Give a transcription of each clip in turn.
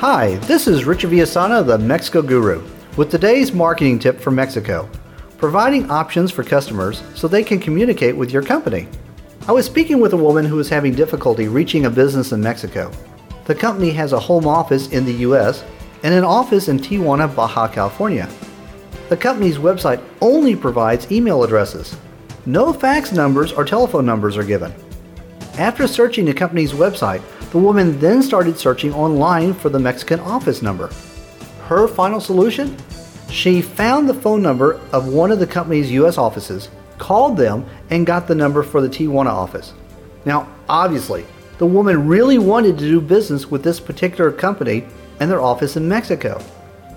Hi, this is Richard Villasana, the Mexico Guru, with today's marketing tip for Mexico providing options for customers so they can communicate with your company. I was speaking with a woman who was having difficulty reaching a business in Mexico. The company has a home office in the US and an office in Tijuana, Baja California. The company's website only provides email addresses. No fax numbers or telephone numbers are given. After searching the company's website, the woman then started searching online for the Mexican office number. Her final solution? She found the phone number of one of the company's US offices, called them, and got the number for the Tijuana office. Now, obviously, the woman really wanted to do business with this particular company and their office in Mexico.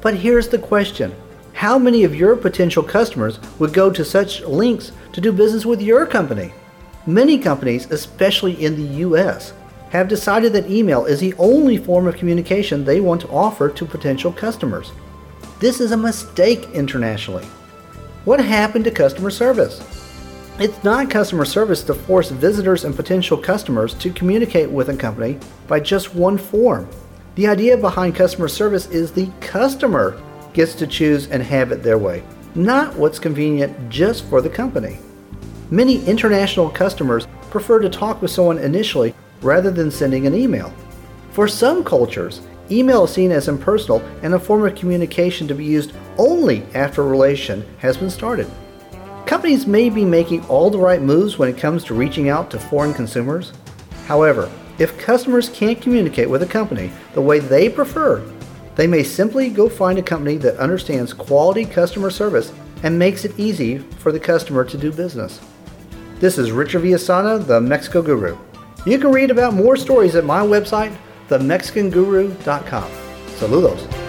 But here's the question How many of your potential customers would go to such links to do business with your company? Many companies, especially in the US, have decided that email is the only form of communication they want to offer to potential customers. This is a mistake internationally. What happened to customer service? It's not customer service to force visitors and potential customers to communicate with a company by just one form. The idea behind customer service is the customer gets to choose and have it their way, not what's convenient just for the company. Many international customers prefer to talk with someone initially rather than sending an email. For some cultures, email is seen as impersonal and a form of communication to be used only after a relation has been started. Companies may be making all the right moves when it comes to reaching out to foreign consumers. However, if customers can't communicate with a company the way they prefer, they may simply go find a company that understands quality customer service and makes it easy for the customer to do business. This is Richard Villasana, the Mexico Guru. You can read about more stories at my website, themexicoguru.com. Saludos.